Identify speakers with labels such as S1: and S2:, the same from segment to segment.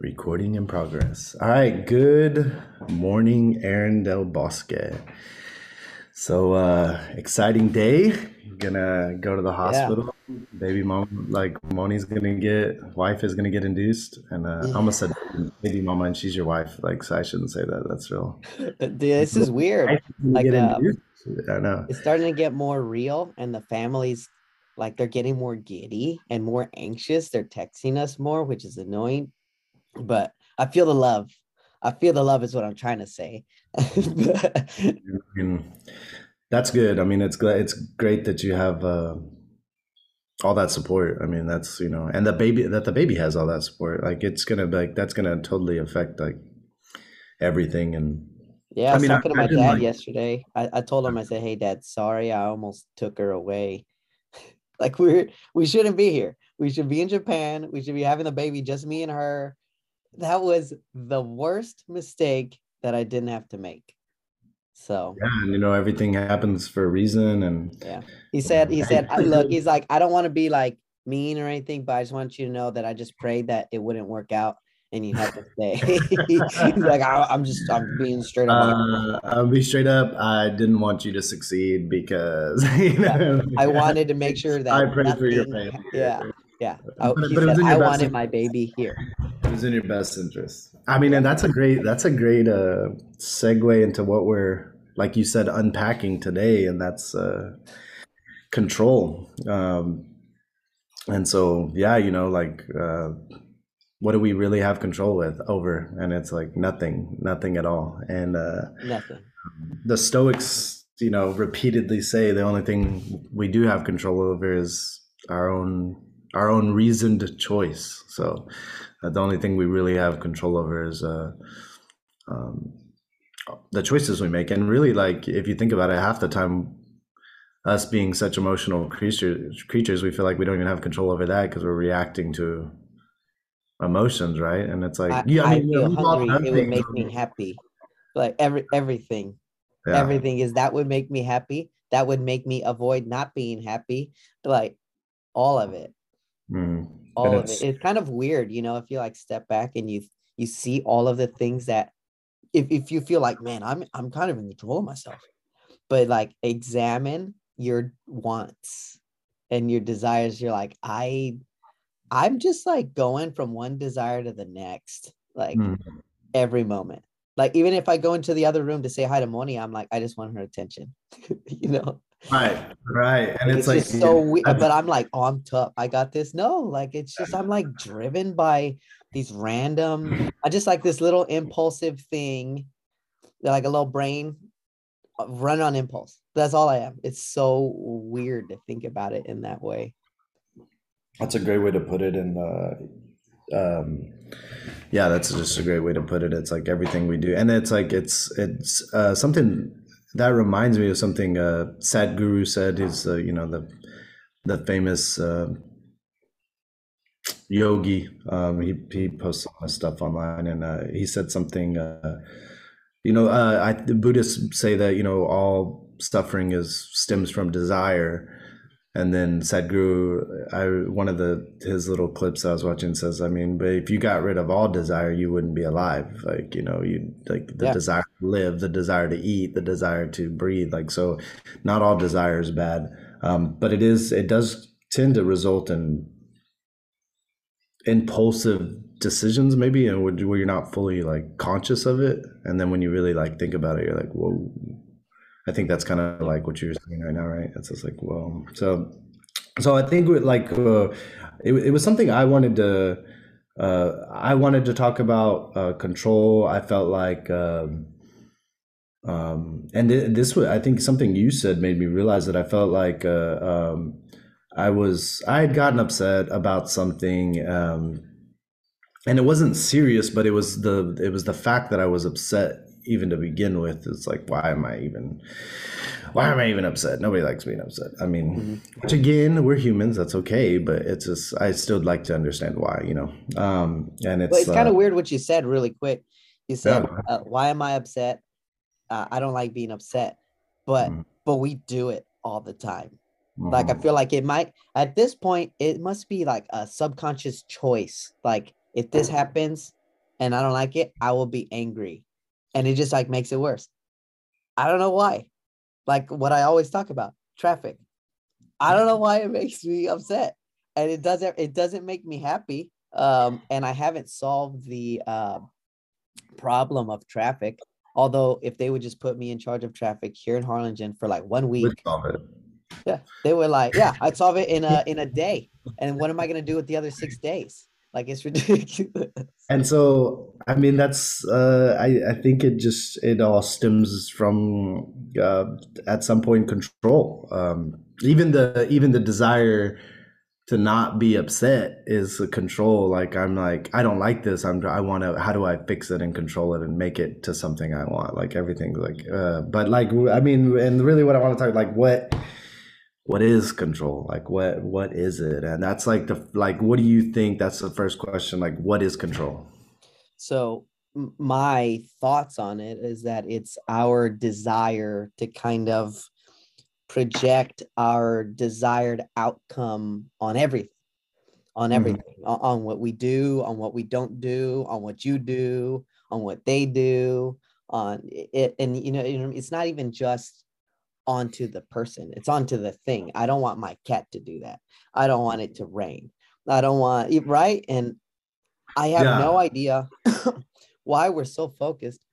S1: Recording in progress. All right. Good morning, Aaron Del Bosque. So, uh, exciting day. Gonna go to the
S2: Yeah.
S1: hospital. Baby mom, like Moni's gonna get, wife is gonna get induced. And uh, I almost said baby mama, and she's your wife. Like, so I shouldn't say that. That's real.
S2: Dude, this is weird.
S1: Wife is gonna
S2: Like, uh.
S1: I know.
S2: it's starting to get more real, and the families, like, they're getting more giddy and more anxious. They're texting us more, which is annoying. But I feel the love. I feel the love is what I'm trying to say.
S1: That's good. I mean, it's glad it's great that you have uh, all that support. I mean, that's you know, and the baby that the baby has all that support. Like, it's gonna be like that's gonna totally affect like everything. And
S2: Yeah, I
S1: I
S2: was
S1: mean, I
S2: talking to my
S1: imagine
S2: dad
S1: like
S2: yesterday. I, I told him, I said, Hey dad, sorry, I almost took her away. Like we're we shouldn't be here. We should be in Japan. We should be having the baby, just me and her. That was the worst mistake that I didn't have to make. So
S1: yeah, and you know, everything happens for a reason. And
S2: yeah. He said, he said, look, he's like, I don't want to be like mean or anything, but I just want you to know that I just prayed that it wouldn't work out and you have to stay. he's like, I, I'm just I'm being straight up
S1: uh, I'll be straight up. I didn't want you to succeed because you
S2: Yeah,
S1: know.
S2: I wanted to make sure that I
S1: prayed for your
S2: nothing.
S1: family.
S2: Yeah, yeah. I,
S1: But, but it was
S2: said I wanted my baby here.
S1: It was in your best interest. I mean, and that's a great that's a great uh segue into what we're like you said unpacking today, and that's uh control. Um and so yeah, you know, like uh what do we really have control with over? And it's like nothing, nothing at all. And uh
S2: Nothing.
S1: the Stoics, you know, repeatedly say the only thing we do have control over is our own our own reasoned choice. So uh, the only thing we really have control over is uh, um, the choices we make. And really, like if you think about it, half the time, us being such emotional creatures, creatures, we feel like we don't even have control over that because we're reacting to emotions, right? And it's like,
S2: I,
S1: yeah, I
S2: I
S1: mean,
S2: feel hungry. It would make me happy. Like every everything.
S1: Yeah.
S2: Everything is that would make me happy. That would make me avoid not being happy. Like all of it.
S1: Mm.
S2: all of it. It's kind of weird, you know, if you like step back and you you see all of the things that if, if you feel like, man, I'm I'm kind of in control of myself, but like examine your wants and your desires. You're like, I I'm just like going from one desire to the next, like
S1: Mm.
S2: every moment. Like even if I go into the other room to say hi to Moni, I'm like, I just want her attention. you know,
S1: Right, right. And
S2: it's,
S1: it's like,
S2: just so weird. But I'm like, oh, I'm tough. I got this. No, like it's just I'm like driven by these random. I just like this little impulsive thing, like a little brain uh, run on impulse. That's all I am. It's so weird to think about it in that way.
S1: That's a great way to put it. And uh, um, yeah, that's just a great way to put it. It's like everything we do, and it's like it's it's uh, something that reminds me of something uh, Sadhguru said. Is uh, you know the the famous uh, yogi. Um, he he posts a lot of stuff online, and uh, he said something. Uh, you know, uh, I, the Buddhists say that you know all suffering is stems from desire, and then Sadhguru, I one of the his little clips I was watching says, I mean, but if you got rid of all desire, you wouldn't be alive. Like you know, you like the
S2: Yeah.
S1: desire live, the desire to eat, the desire to breathe. Like so, not all desire is bad, um, but it is. It does tend to result in impulsive decisions, maybe, and where you're not fully like conscious of it, and then when you really like think about it, you're like, whoa. I think that's kind of like what you're saying right now, right? It's just like, well, so, so I think with like, uh, it, it was something I wanted to, uh, I wanted to talk about uh, control. I felt like, um, um, and th- this was, I think something you said made me realize that I felt like, uh, um, I was, I had gotten upset about something, um, and it wasn't serious, but it was the, it was the fact that I was upset even to begin with. It's like, why am I even, why am I even upset? Nobody likes being upset. I mean, which again, we're humans. That's okay, but it's just I still like to understand why, you know. Um, and it's
S2: But it's kind
S1: uh,
S2: of weird what you said really quick. You said,
S1: ahead.
S2: uh, "Why am I upset? Uh, I don't like being upset," but
S1: Mhm.
S2: but we do it all the time. Like I
S1: mhm,
S2: feel like it might at this point it must be like a subconscious choice. Like if this happens, and I don't like it, I will be angry. And it just like makes it worse. I don't know why. Like what I always talk about, traffic. I don't know why it makes me upset. And it doesn't it doesn't make me happy. Um, and I haven't solved the uh, problem of traffic. Although if they would just put me in charge of traffic here in Harlingen for like one week, yeah, they were like, yeah, I'd solve it in a in a day. And what am I gonna do with the other six days? Like it's ridiculous.
S1: And so, I mean, that's uh, I I think it just it all stems from uh, at some point control. Um, even the even the desire to not be upset is a control. Like i'm like i don't like this. I'm i want to how do i fix it and control it and make it to something i want? Like everything like uh but like i mean and really what i want to talk like what what is control? Like what what is it? And that's like the like what do you think? That's the first question like what is control?
S2: So my thoughts on it is that it's our desire to kind of project our desired outcome on everything on mm-hmm. everything mm-hmm. on, on, what we do on what we don't do on what you do on what they do on it and you know, you know it's not even just onto the person it's onto the thing i don't want my cat to do that i don't want it to rain i don't want it, right and i have yeah. no idea why we're so focused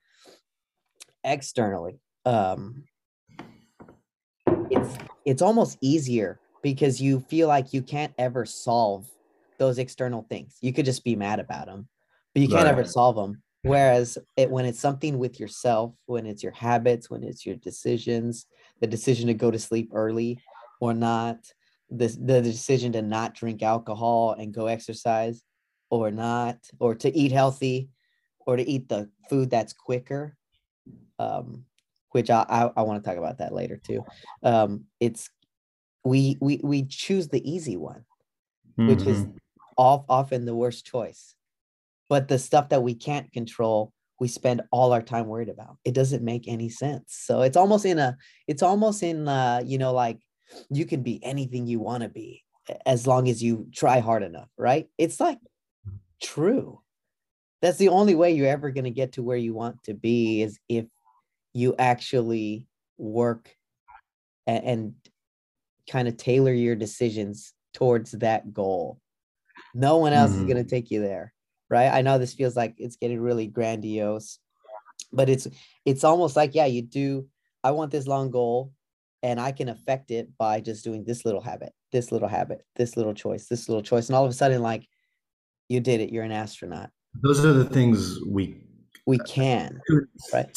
S2: externally um it's it's almost easier because you feel like you can't ever solve those external things. You could just be mad about them, but you can't right. ever solve them. Whereas it, when it's something with yourself, when it's your habits, when it's your decisions, the decision to go to sleep early or not, the, the decision to not drink alcohol and go exercise or not, or to eat healthy or to eat the food that's quicker. Um, which I I, I want to talk about that later too. Um, it's we we we choose the easy one, mm-hmm. which is mm-hmm. off, often the worst choice. But the stuff that we can't control, we spend all our time worried about. It doesn't make any sense. So it's almost in a it's almost in uh, you know like you can be anything you want to be as long as you try hard enough, right? It's like true. That's the only way you're ever going to get to where you want to be is if you actually work and, and kind of tailor your decisions towards that goal. No one else mm-hmm. is going to take you there, right? I know this feels like it's getting really grandiose, but it's it's almost like yeah, you do I want this long goal and I can affect it by just doing this little habit, this little habit, this little choice, this little choice and all of a sudden like you did it, you're an astronaut.
S1: Those are the things we
S2: we can, right?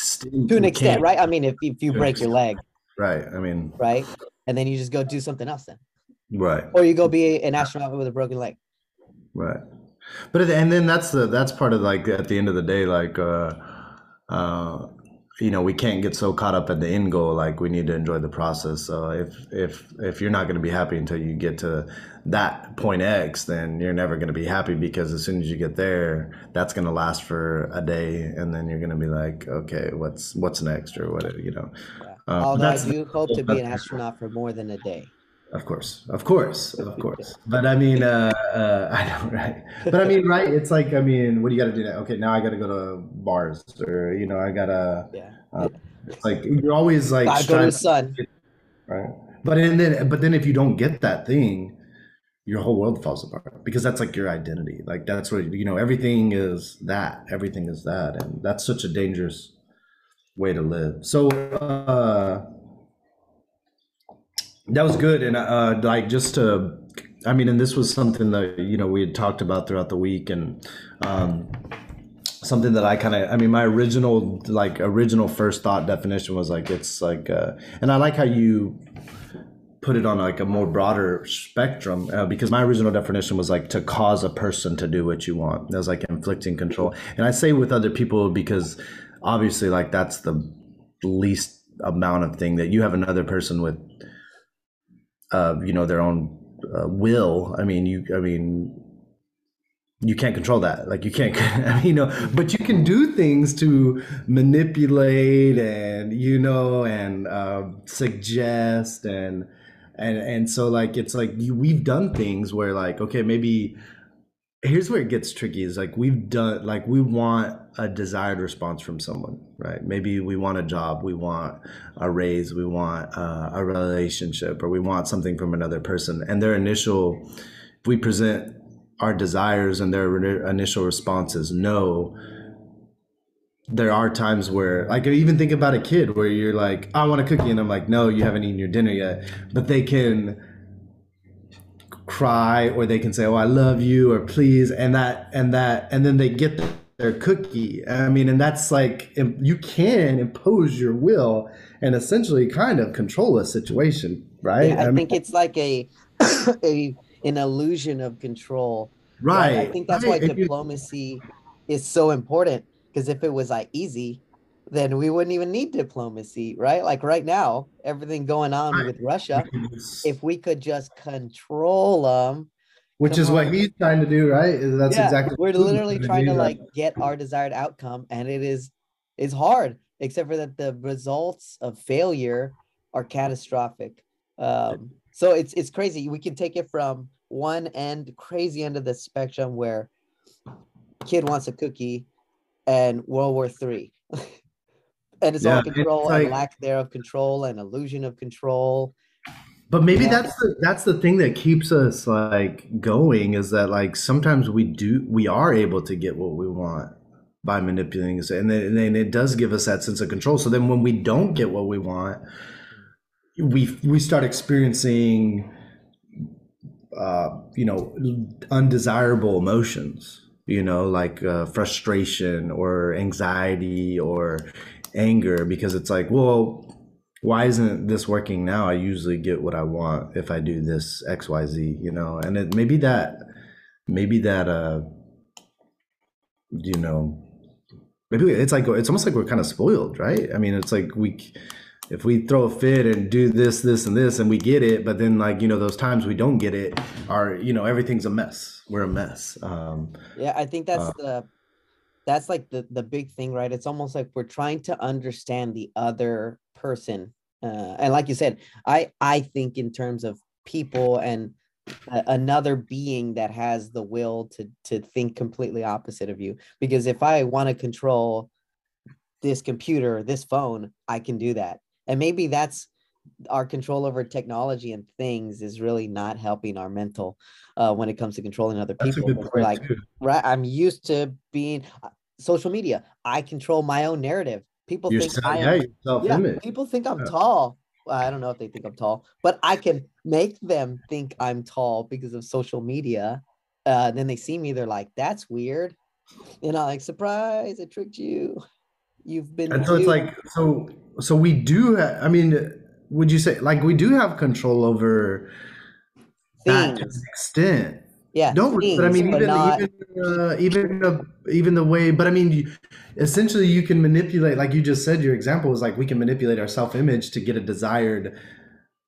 S2: To an extent, right? I mean, if, if you break your leg,
S1: right? I mean,
S2: right? And then you just go do something else then,
S1: right?
S2: Or you go be an astronaut with a broken leg,
S1: right? But and then that's the that's part of like at the end of the day, like uh, uh, you know we can't get so caught up at the end goal like we need to enjoy the process. So if if if you're not going to be happy until you get to that point x then you're never going to be happy because as soon as you get there that's going to last for a day and then you're going to be like okay what's what's next? or what you know.
S2: Yeah. uh, although i do hope to be an astronaut for more than a day
S1: of course, of course, of course. But I mean, uh, uh, I know, right? But I mean, right? It's like, I mean, what do you got to do now? Okay, now I got to go to bars, or you know, I gotta. Yeah. Uh, it's like you're always like.
S2: I go to the sun.
S1: Right. But and then, but then, if you don't get that thing, your whole world falls apart because that's like your identity. Like that's what you know. Everything is that. Everything is that, and that's such a dangerous way to live. So. uh that was good, and uh, like just to, I mean, and this was something that you know we had talked about throughout the week, and um, something that I kind of, I mean, my original like original first thought definition was like it's like, uh, and I like how you put it on like a more broader spectrum uh, because my original definition was like to cause a person to do what you want. That was like inflicting control, and I say with other people because obviously like that's the least amount of thing that you have another person with you know their own uh, will. I mean you i mean you can't control that. Like you can't you know but you can do things to manipulate and you know and uh, suggest and and and so like it's like you, we've done things where like okay maybe here's where it gets tricky is like we've done like we want a desired response from someone right? Maybe we want a job we want a raise we want uh, a relationship or we want something from another person and their initial if we present our desires and their initial responses no there are times where like even think about a kid where you're like i want a cookie and i'm like no you haven't eaten your dinner yet but they can cry or they can say oh i love you or please and that and that and then they get their cookie i mean and that's like you can impose your will and essentially kind of control a situation right
S2: yeah, i, I think it's like a a an illusion of control
S1: right,
S2: right? i think that's
S1: right.
S2: why diplomacy is so important because if it was like easy then we wouldn't even need diplomacy, right? Like right now, everything going on right. with Russia, if we could just control them.
S1: Which is on. what he's trying to do, right? That's yeah, exactly.
S2: We're literally trying to, to like get our desired outcome, and it is is hard, except for that the results of failure are catastrophic. Um, so it's it's crazy. We can take it from one end, crazy end of the spectrum, where kid wants a cookie, and World War Three. and it's yeah, all control it's like, and lack thereof control and illusion of control
S1: but maybe yeah. that's the that's the thing that keeps us like going is that like sometimes we do we are able to get what we want by manipulating and then, and then it does give us that sense of control so then when we don't get what we want we we start experiencing uh you know undesirable emotions you know like uh, frustration or anxiety or anger because it's like, well, why isn't this working now? I usually get what I want if I do this X, Y, Z, you know, and it maybe that, maybe that, uh, you know, maybe it's like, it's almost like we're kind of spoiled, right? I mean, it's like we, if we throw a fit and do this, this, and this, and we get it, but then like you know those times we don't get it, are you know everything's a mess. We're a mess. Um,
S2: yeah, I think that's uh, the that's like the the big thing right it's almost like we're trying to understand the other person uh, and like you said i i think in terms of people and a, another being that has the will to to think completely opposite of you because if i want to control this computer this phone i can do that and maybe that's our control over technology and things is really not helping our mental uh, when it comes to controlling other people. Like, too. right? I'm used to being social media. I control my own narrative. People think I am, yeah, people think I'm yeah. tall. Well, I don't know if they think I'm tall, but I can make them think I'm tall because of social media. Uh, then they see me, they're like, "That's weird," you know, like surprise, I tricked you. You've been.
S1: And so it's like so. So we do. Ha- I mean, would you say like we do have control over things. that to an extent?
S2: Yeah,
S1: don't. Things, but I mean, even not... even uh, even the even the way. But I mean, you, essentially, you can manipulate. Like you just said, your example is like we can manipulate our self image to get a desired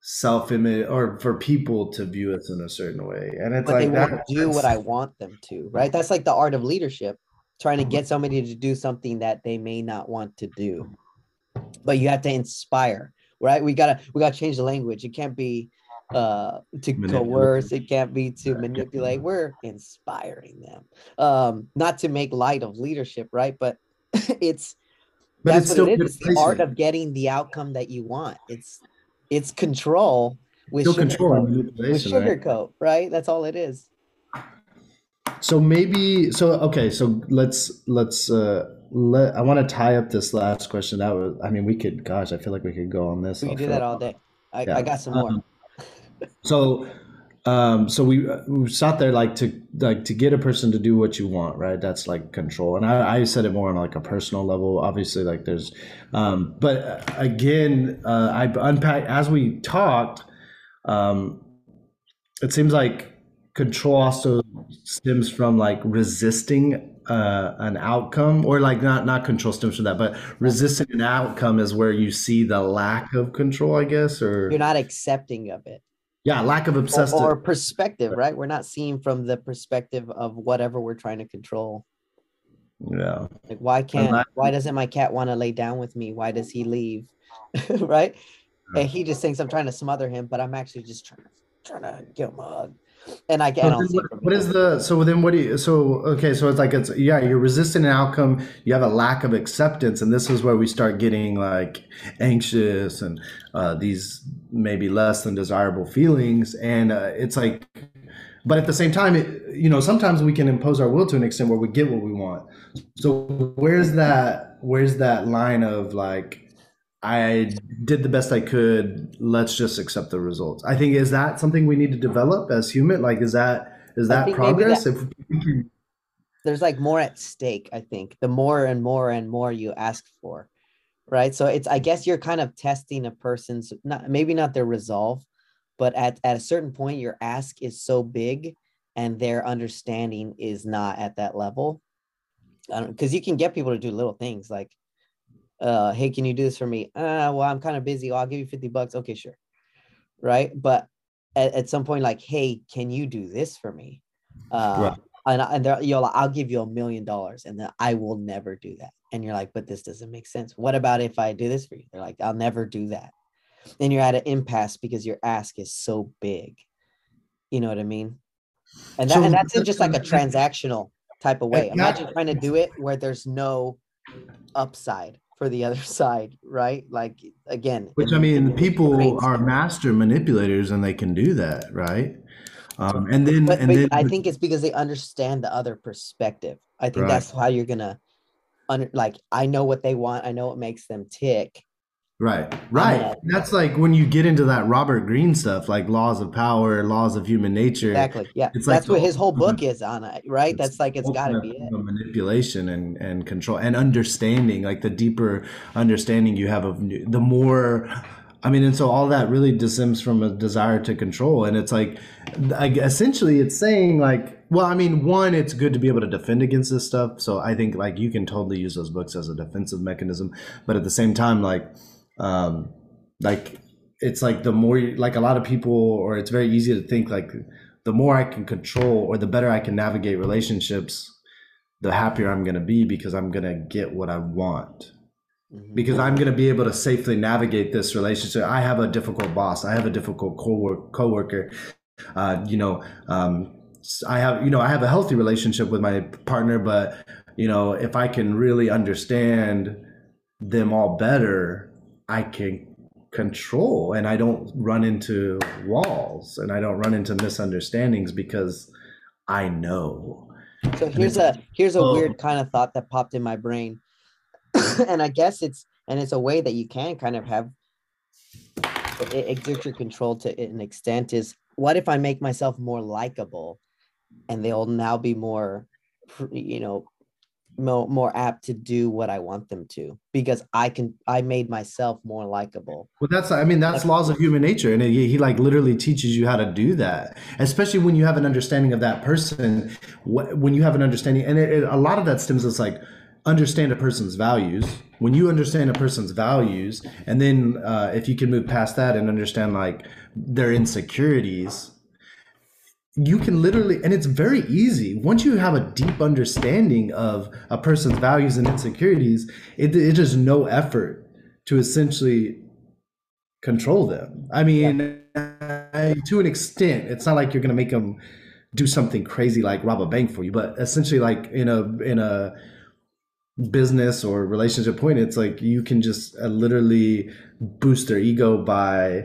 S1: self image or for people to view us in a certain way. And it's
S2: but
S1: like
S2: they won't do what I want them to. Right. That's like the art of leadership. Trying to get somebody to do something that they may not want to do, but you have to inspire right? We gotta we gotta change the language. It can't be uh to coerce it can't be to manipulate we're inspiring them um not to make light of leadership right but it's but that's it's what it is. It's the art of getting the outcome that you want. It's it's control with still control with sugarcoat, right? right? That's all it is.
S1: So maybe so okay, so let's let's uh let I want to tie up this last question. That was I mean we could gosh, I feel like we could go on this.
S2: We could do that all day. I, yeah. I got some more. Um,
S1: so um so we, we sat there like to like to get a person to do what you want right? That's like control. And i, I said it more on like a personal level obviously like there's um but uh, again uh i unpacked as we talked um it seems like control also stems from like resisting uh, an outcome or like not not control stems from that but resisting an outcome is where you see the lack of control i guess or
S2: you're not accepting of it
S1: yeah lack of obsessive.
S2: or, or perspective right? We're not seeing from the perspective of whatever we're trying to control.
S1: Yeah.
S2: Like why can't that, why doesn't my cat want to lay down with me? Why does he leave? Right? And he just thinks i'm trying to smother him but i'm actually just trying to trying to give him a hug. And I, get
S1: So
S2: don't
S1: then
S2: see it
S1: what, what is the so then what do you so okay so it's like it's yeah you're resistant an outcome you have a lack of acceptance and this is where we start getting like anxious and uh, these maybe less than desirable feelings and uh, it's like but at the same time it, you know sometimes we can impose our will to an extent where we get what we want so where's that where's that line of like I did the best I could. Let's just accept the results. I think is that something we need to develop as human? Like, is that is that
S2: maybe that
S1: progress? If we can,
S2: there's like more at stake, I think. The more and more and more you ask for. Right. So it's I guess you're kind of testing a person's not maybe not their resolve, but at, at a certain point your ask is so big and their understanding is not at that level. Because you can get people to do little things like uh, hey, can you do this for me? Uh, well, I'm kind of busy. Oh, I'll give you 50 bucks. Okay, sure. Right. But at, at some point, like, hey, can you do this for me? Uh,
S1: Right.
S2: And, and they're, you're like, I'll give you a million dollars. And then I will never do that. And you're like, but this doesn't make sense. What about if I do this for you? They're like, I'll never do that. Then you're at an impasse because your ask is so big. You know what I mean? And that,
S1: So
S2: and that's in just like a transactional type of way. Imagine trying to do it where there's no upside for the other side, right? Like again,
S1: which I mean, people are master manipulators and they can do that, right? Um, and then
S2: But,
S1: and
S2: but
S1: then
S2: I think it's because they understand the other perspective. I think
S1: Right.
S2: that's how you're gonna under like I know what they want, I know what makes them tick.
S1: Right, right.
S2: gonna-
S1: That's like when you get into that Robert Greene stuff, like laws of power, laws of human nature.
S2: Exactly. Yeah.
S1: It's like
S2: that's what his whole book is on it, right? That's like it's gotta be it.
S1: manipulation and and control and understanding. Like the deeper understanding you have of the more. I mean, and so all that really stems from a desire to control, and it's like, like essentially, it's saying like, well, I mean, one, it's good to be able to defend against this stuff. So I think like you can totally use those books as a defensive mechanism, but at the same time, like, um, like it's like the more like a lot of people or it's very easy to think like the more i can control or the better i can navigate relationships the happier i'm going to be because i'm going to get what i want
S2: Mhm.
S1: because i'm going to be able to safely navigate this relationship i have a difficult boss i have a difficult co-work coworker uh, you know um, s- i have you know i have a healthy relationship with my partner but you know if i can really understand them all better i can control and i don't run into walls and i don't run into misunderstandings because i know
S2: So here's a here's a
S1: Oh.
S2: weird kind of thought that popped in my brain. and I guess it's and it's a way that you can kind of have exert your control to an extent is what if I make myself more likable and they'll now be more you know more, more apt to do what I want them to because I can I made myself more likable.
S1: Well, that's I mean that's laws of human nature, and he, he like literally teaches you how to do that. Especially when you have an understanding of that person. wh- When you have an understanding, and it, it- a lot of that stems as like understand a person's values. When you understand a person's values, and then uh, if you can move past that and understand like their insecurities, you can literally and it's very easy once you have a deep understanding of a person's values and insecurities it, it is no effort to essentially control them i mean I- to an extent it's not like you're going to make them do something crazy like rob a bank for you but essentially like in a in a business or relationship point it's like you can just uh, literally boost their ego by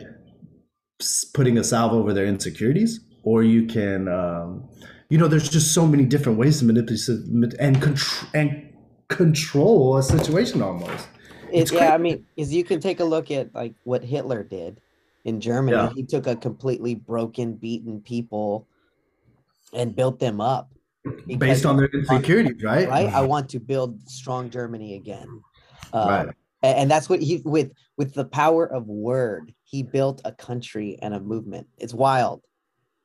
S1: putting a salve over their insecurities or you can um, you know there's just so many different ways to manipulate and control and control a situation almost
S2: It, yeah, I mean, is you can take a look at like what Hitler did in Germany.
S1: Yeah.
S2: He took a completely broken, beaten people and built them up. Because
S1: based on their insecurities right
S2: right? I want to build strong Germany again. Uh,
S1: right
S2: and that's what he with with the power of word, he built a country and a movement. It's wild.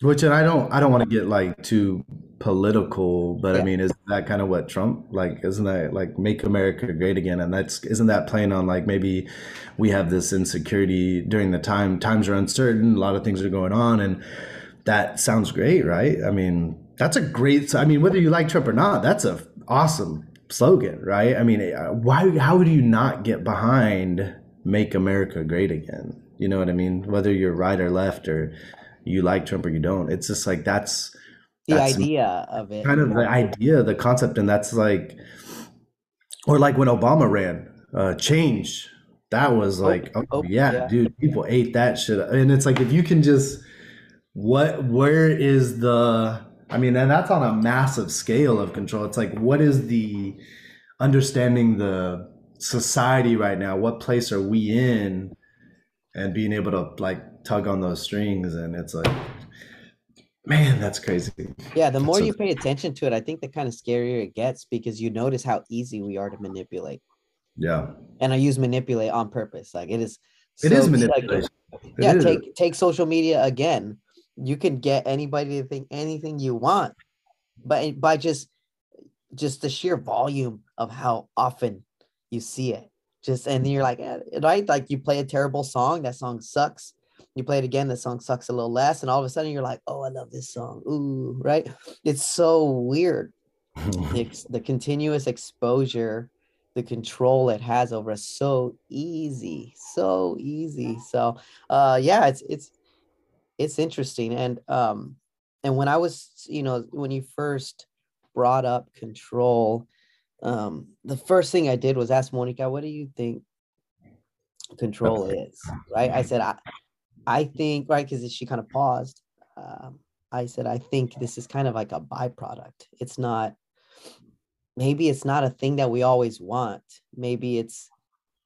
S1: which and i don't i don't want to get like too political but i mean is that kind of what trump like isn't that like make america great again and that's isn't that playing on like maybe we have this insecurity during the time times are uncertain a lot of things are going on and that sounds great right i mean that's a great i mean whether you like trump or not that's a awesome slogan right i mean uh, why how do you not get behind make america great again you know what i mean whether you're right or left or you like Trump or you don't. It's just like that's
S2: the
S1: that's
S2: idea of it.
S1: kind of the idea, the concept, and that's like, or like when Obama ran, uh, change. That was like, oh,
S2: oh,
S1: yeah,
S2: yeah.
S1: dude, people ate that shit, and it's like if you can just, what, where is the? I mean, and that's on a massive scale of control. It's like, what is the understanding the society right now? What place are we in? And being able to like tug on those strings, and it's like, man, that's crazy.
S2: Yeah, the
S1: That's
S2: more
S1: so-
S2: you pay attention to it, I think the kind of scarier it gets because you notice how easy we are to manipulate.
S1: Yeah,
S2: And I use manipulate on purpose. Like it is.
S1: it is
S2: so- like,
S1: manipulation. It
S2: yeah,
S1: is.
S2: take take social media again. You can get anybody to think anything you want, but by just just the sheer volume of how often you see it. Just and then you're like, eh, right? Like you play a terrible song, that song sucks. You play it again, the song sucks a little less, and all of a sudden you're like, oh, I love this song. Ooh, right? It's so weird. The, the continuous exposure, the control it has over us, so easy, so easy. So, uh, yeah, it's it's it's interesting, and um, and when I was, you know, when you first brought up control, um, the first thing I did was ask Monica, what do you think control is? Right? I said, I, I think, right, because she kind of paused. Um, I said, I think this is kind of like a byproduct. It's not, maybe it's not a thing that we always want. Maybe it's,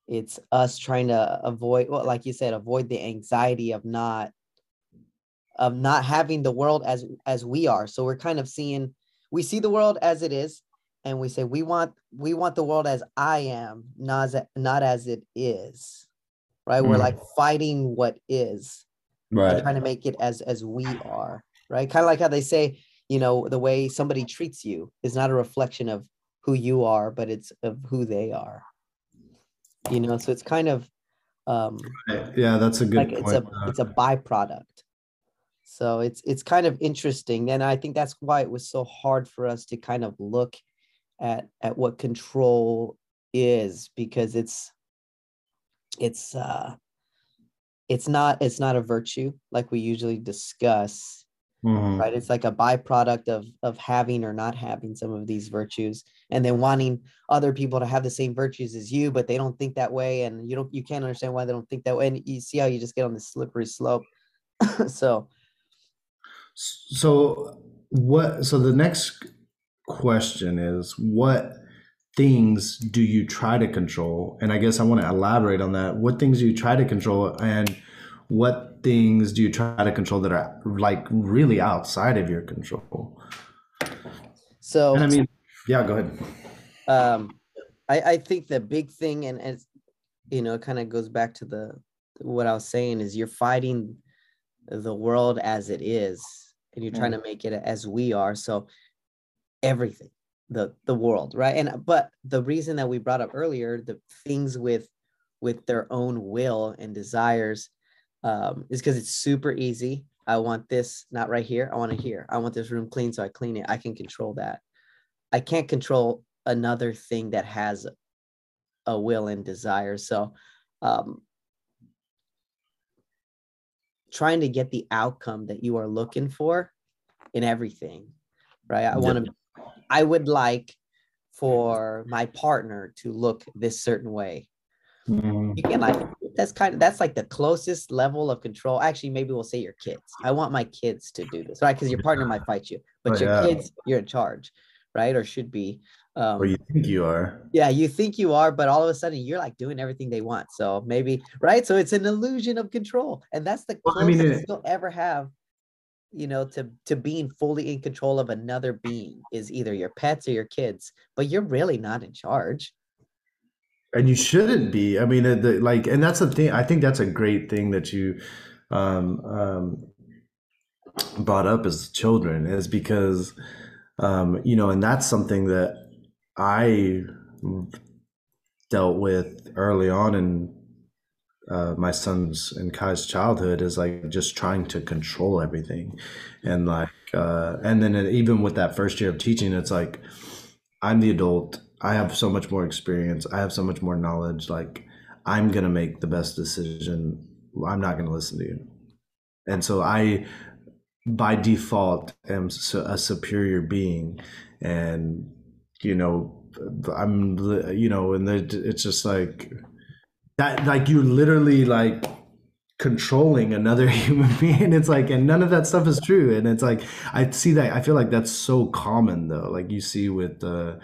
S2: it's us trying to avoid, well, like you said, avoid the anxiety of not, of not having the world as as we are. So we're kind of seeing, we see the world as it is, and we say we want we want the world as I am, not as not as it is. Right? We're
S1: Mm.
S2: like fighting what is
S1: right.
S2: trying to make it as as we are. Right? Kind of like how they say, you know, the way somebody treats you is not a reflection of who you are, but it's of who they are. You know, so it's kind of um
S1: Yeah, that's a good
S2: like it's a
S1: point. Uh,
S2: it's a byproduct so it's it's kind of interesting and i think that's why it was so hard for us to kind of look at at what control is because it's it's uh it's not it's not a virtue like we usually discuss
S1: mhm.
S2: right it's like a byproduct of of having or not having some of these virtues and then wanting other people to have the same virtues as you but they don't think that way and you don't you can't understand why they don't think that way and you see how you just get on this slippery slope so
S1: So what so the next question is what things do you try to control? And I guess I want to elaborate on that. What things do you try to control and what things do you try to control that are like really outside of your control?
S2: so
S1: And I mean, yeah, go ahead.
S2: um i i think the big thing and it's you know it kind of goes back to the what i was saying is you're fighting the world as it is and you're trying to make it as we are so everything the the world right? And but the reason that we brought up earlier the things with with their own will and desires um is because it's super easy. I want this not right here i want it here. I want this room clean so i clean it. I can control that. I can't control another thing that has a will and desire. So um trying to get the outcome that you are looking for in everything right? I want to i would like for my partner to look this certain way.
S1: Mhm.
S2: you can like that's kind of that's like the closest level of control. Actually maybe we'll say your kids. I want my kids to do this right? Because your partner might fight you but
S1: Oh,
S2: your
S1: yeah.
S2: kids you're in charge right? Or should be um
S1: Or you think you are.
S2: yeah you think you are but all of a sudden you're like doing everything they want. So maybe right? So it's an illusion of control and that's the
S1: Well, I mean, it-
S2: you'll ever have you know to to being fully in control of another being is either your pets or your kids but you're really not in charge.
S1: And you shouldn't be. I mean uh, the, like and that's the thing i think that's a great thing that you um, um, brought up as children is because um, you know and that's something that i dealt with early on in uh, my son's and kai's childhood is like just trying to control everything. And like uh, and then it, even with that first year of teaching it's like i'm the adult. I have so much more experience. I have so much more knowledge. Like i'm gonna make the best decision. I'm not gonna listen to you. And so I, by default, am a superior being, and you know, I'm you know, and it's just like that, like you're literally like controlling another human being it's like and none of that stuff is true and it's like i see that i feel like that's so common though like you see with uh,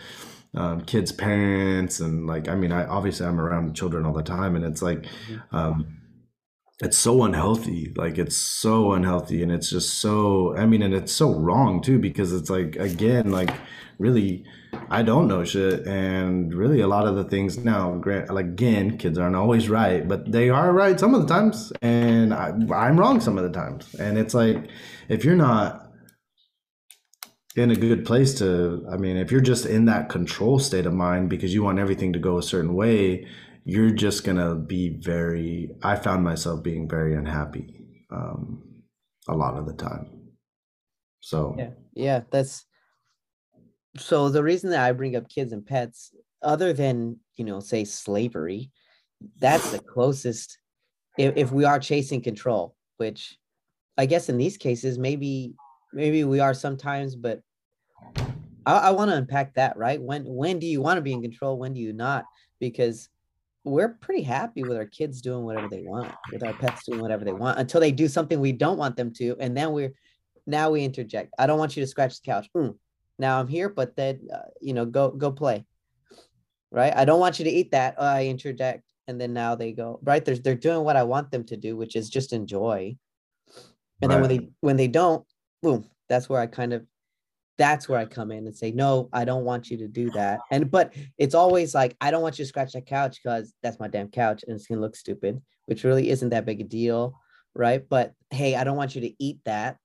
S1: um, kids parents and like i mean i obviously i'm around children all the time and it's like mm-hmm. um, it's so unhealthy like it's so unhealthy and it's just so i mean and it's so wrong too because it's like again like really I don't know shit, and really a lot of the things now. Grant, again, kids aren't always right, but they are right some of the times, and I, I'm wrong some of the times. And it's like if you're not in a good place to, I mean, if you're just in that control state of mind because you want everything to go a certain way, you're just gonna be very. I found myself being very unhappy um, a lot of the time. So
S2: yeah, yeah, that's so the reason that I bring up kids and pets, other than you know, say slavery, that's the closest. If, if we are chasing control, which I guess in these cases maybe maybe we are sometimes, but I, I want to unpack that. Right? When when do you want to be in control? When do you not? Because we're pretty happy with our kids doing whatever they want, with our pets doing whatever they want until they do something we don't want them to, and then we're now we interject. I don't want you to scratch the couch. Mm, now I'm here, but then uh, you know, go go play. Right? I don't want you to eat that. Oh, I interject, and then now they go right. They're they're doing what I want them to do, which is just enjoy. And right. then when they when they don't, boom, that's where I kind of that's where I come in and say, no, I don't want you to do that. And but it's always like, I don't want you to scratch that couch because that's my damn couch and it's gonna look stupid, which really isn't that big a deal, right? But hey, I don't want you to eat that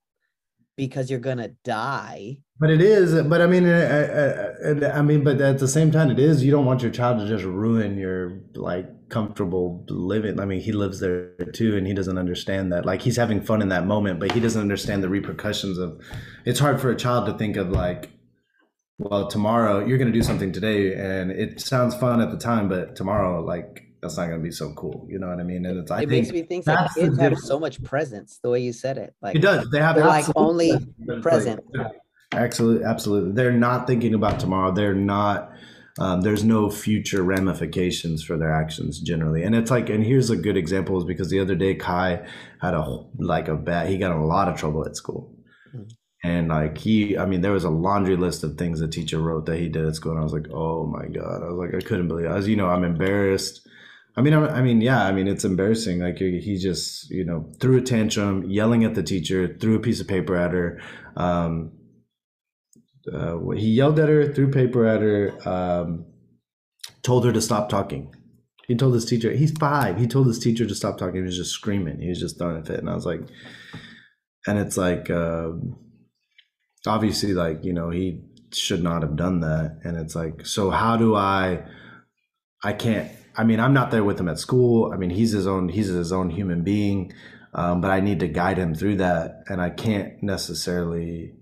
S2: because you're gonna die.
S1: But it is. But I mean, uh, uh, uh, I, I, I, mean, but at the same time, it is. You don't want your child to just ruin your like comfortable living. I mean, he lives there too, and he doesn't understand that. Like he's having fun in that moment, but he doesn't understand the repercussions of. It's hard for a child to think of like, well, tomorrow you're going to do something today, and it sounds fun at the time, but tomorrow, like that's not going to be so cool. You know what I mean? And it's, I
S2: it makes me think that kids have so much presence. The way you said it, like
S1: it does. They have
S2: they're like only present.
S1: Like, absolutely, absolutely. They're not thinking about tomorrow. They're not. Um, there's no future ramifications for their actions generally, and it's like. And here's a good example is because the other day Kai had a like a bad. He got in a lot of trouble at school. Mm-hmm. And like he, I mean, there was a laundry list of things the teacher wrote that he did at school, and I was like, "Oh my god!" I was like, I couldn't believe. It. I was, you know, I'm embarrassed I mean, I mean, yeah, I mean, it's embarrassing. Like he just, you know, threw a tantrum, yelling at the teacher, threw a piece of paper at her. Um, uh, he yelled at her, threw paper at her, um, told her to stop talking. He told his teacher, he's five. He told his teacher to stop talking. He was just screaming. He was just throwing a fit. And I was like, and it's like, uh, obviously, like, you know, he should not have done that. And it's like, so how do I, I can't I mean, I'm not there with him at school. I mean, he's his own he's his own human being, um, but I need to guide him through that, and I can't necessarily.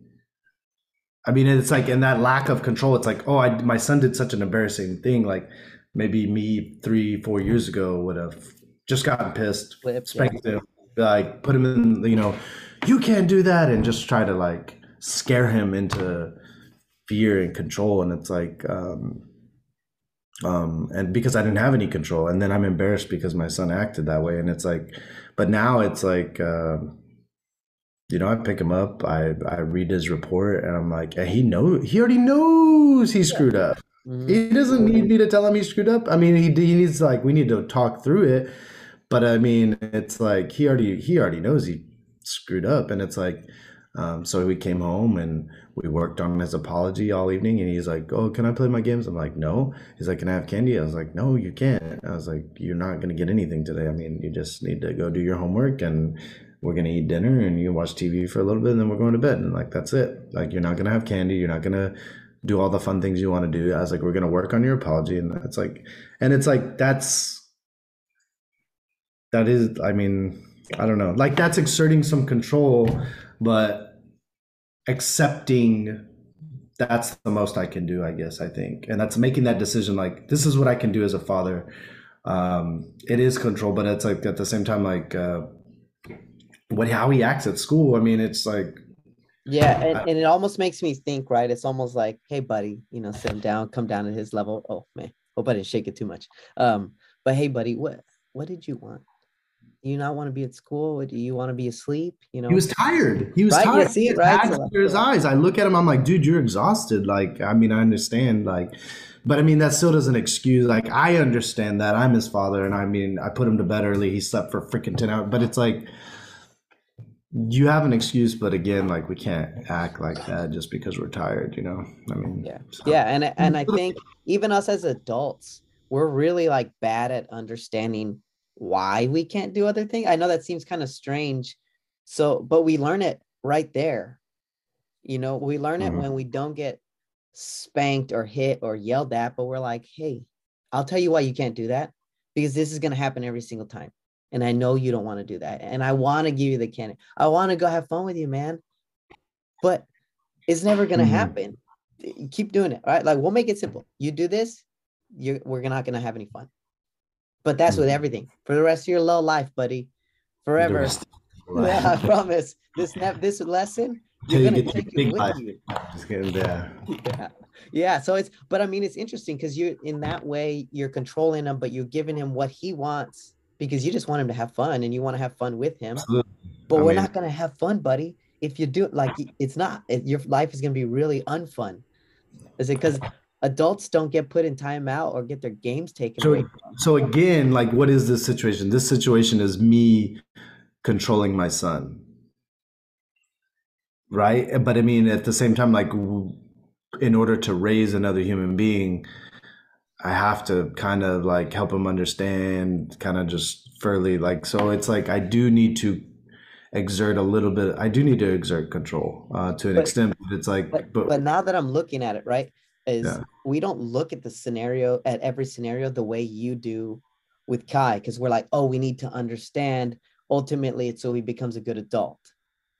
S1: I mean, it's like in that lack of control. It's like, oh, I, my son did such an embarrassing thing. Like maybe me three, four years ago would have just gotten pissed, spanked yeah. him, like put him in, you know, you can't do that, and just try to like scare him into fear and control. And it's like, um, um, and because I didn't have any control, and then I'm embarrassed because my son acted that way, and it's like, but now it's like, uh, you know, I pick him up, I I read his report, and I'm like, and he know he already knows he screwed up. Mm-hmm. He doesn't need me to tell him he screwed up. I mean, he he needs like we need to talk through it, but I mean, it's like he already he already knows he screwed up, and it's like um, so we came home and we worked on his apology all evening. And he's like, "Oh, can I play my games?" I'm like, "No." He's like, "Can I have candy?" I was like, "No, you can't." I was like, "You're not gonna get anything today. I mean, you just need to go do your homework and." We're gonna eat dinner and you watch TV for a little bit and then we're going to bed and like that's it. Like you're not gonna have candy. You're not gonna do all the fun things you want to do. I was like, we're gonna work on your apology, and that's like, and it's like that's that is. I mean, I don't know. Like that's exerting some control, but accepting that's the most I can do, I guess, I think. And that's making that decision like, this is what I can do as a father. Um, it is control, but it's like at the same time, like, uh, what how he acts at school. I mean, it's like
S2: yeah, and, and it almost makes me think, right? It's almost like, hey, buddy, you know, sit him down, come down to his level. Oh man, hope I didn't shake it too much. Um, but hey, buddy, what what did you want? Do you not want to be at school? Do you want to be asleep? You know,
S1: he was tired. He was
S2: Right, you
S1: tired.
S2: see it, right?
S1: under his eyes. I look at him. I'm like, dude, you're exhausted. Like, I mean, I understand. Like, but I mean, that still doesn't excuse. Like, I understand that I'm his father, and I mean, I put him to bed early. He slept for freaking ten hours. But it's like, you have an excuse. But again, like, we can't act like that just because we're tired. You know? I mean,
S2: Yeah.
S1: so-
S2: yeah, and and I think even us as adults, we're really like bad at understanding why we can't do other things. I know that seems kind of strange. So, but we learn it right there. You know, we learn it
S1: Mhm.
S2: when we don't get spanked or hit or yelled at, but we're like, hey, I'll tell you why you can't do that because this is going to happen every single time. And I know you don't want to do that. And I want to give you the candy. I want to go have fun with you, man. But it's never going to
S1: Mhm.
S2: happen. Keep doing it. right? Like we'll make it simple. You do this, you're we're not going to have any fun. But that's with
S1: Mhm.
S2: everything for the rest of your low life, buddy. Forever.
S1: your
S2: Yeah, I promise. This this lesson, you're gonna
S1: to
S2: take it with
S1: life.
S2: you.
S1: Just kidding. Yeah.
S2: yeah yeah so it's but i mean it's interesting because you're in that way you're controlling him but you're giving him what he wants because you just want him to have fun and you want to have fun with him
S1: Absolutely.
S2: but
S1: I
S2: we're
S1: mean-
S2: not going to have fun buddy if you do like it's not it, your life is going to be really unfun is it because adults don't get put in timeout or get their games taken
S1: So- So again, like, what is this situation? This situation is me controlling my son, right? But I mean, at the same time, like, in order to raise another human being, I have to kind of like help him understand, kind of just fairly like. So it's like I do need to exert a little bit. I do need to exert control uh, to an
S2: But-
S1: extent, but it's like,
S2: but,
S1: but,
S2: but now that i'm looking at it right is
S1: Yeah.
S2: we don't look at the scenario at every scenario the way you do with kai because we're like oh we need to understand. Ultimately it's so he becomes a good adult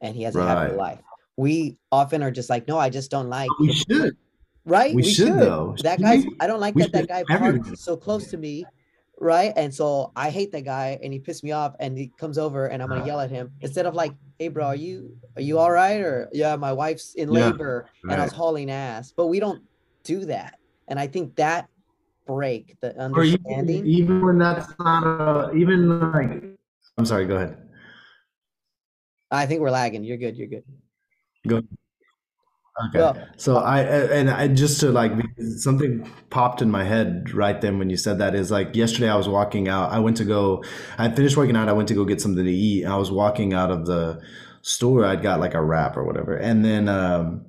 S2: and he has a happy life. We often are just like no i just don't like
S1: we should.
S2: right?
S1: We should, though.
S2: that
S1: Should
S2: guy's
S1: we?
S2: i don't like
S1: We
S2: that that guy parked so close to me right? And so i hate that guy and he pissed me off and he comes over and i'm gonna yell at him instead of like hey bro are you are you all right? or yeah my wife's in
S1: Yeah,
S2: labor and i was hauling ass. But we don't do that. And i think that break the
S1: or even,
S2: understanding
S1: even when that's not a, even like i'm sorry go ahead.
S2: I think we're lagging. You're good you're good.
S1: Go okay.
S2: Well-
S1: so i and i just to like because something popped in my head right then when you said that is like yesterday i was walking out i went to go i finished working out i went to go get something to eat i was walking out of the store i'd got like a wrap or whatever. And then um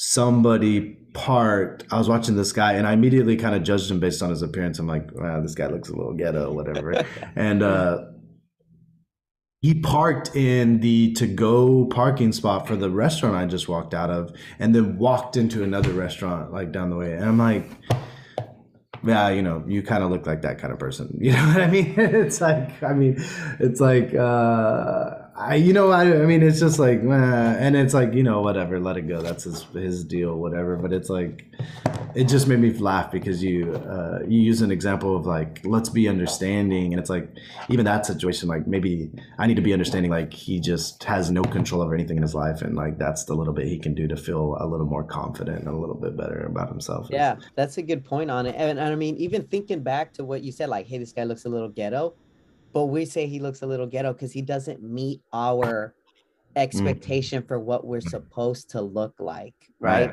S1: somebody parked i was watching this guy and i immediately kind of judged him based on his appearance i'm like wow this guy looks a little ghetto whatever and uh he parked in the to go parking spot for the restaurant I just walked out of and then walked into another restaurant like down the way. And I'm like, yeah, you know, you kind of look like that kind of person. You know what I mean? It's like, I mean, it's like, uh, I, you know, I, I mean, it's just like, and it's like, you know, whatever, let it go. That's his, his deal, whatever. But it's like, it just made me laugh because you, uh, you use an example of like, let's be understanding. And it's like, even that situation, like maybe I need to be understanding, like he just has no control over anything in his life. And like, that's the little bit he can do to feel a little more confident and a little bit better about himself.
S2: Yeah, that's a good point on it. And, and I mean, even thinking back to what you said, like, hey, this guy looks a little ghetto, but we say he looks a little ghetto because he doesn't meet our expectation for what we're supposed to look like, right?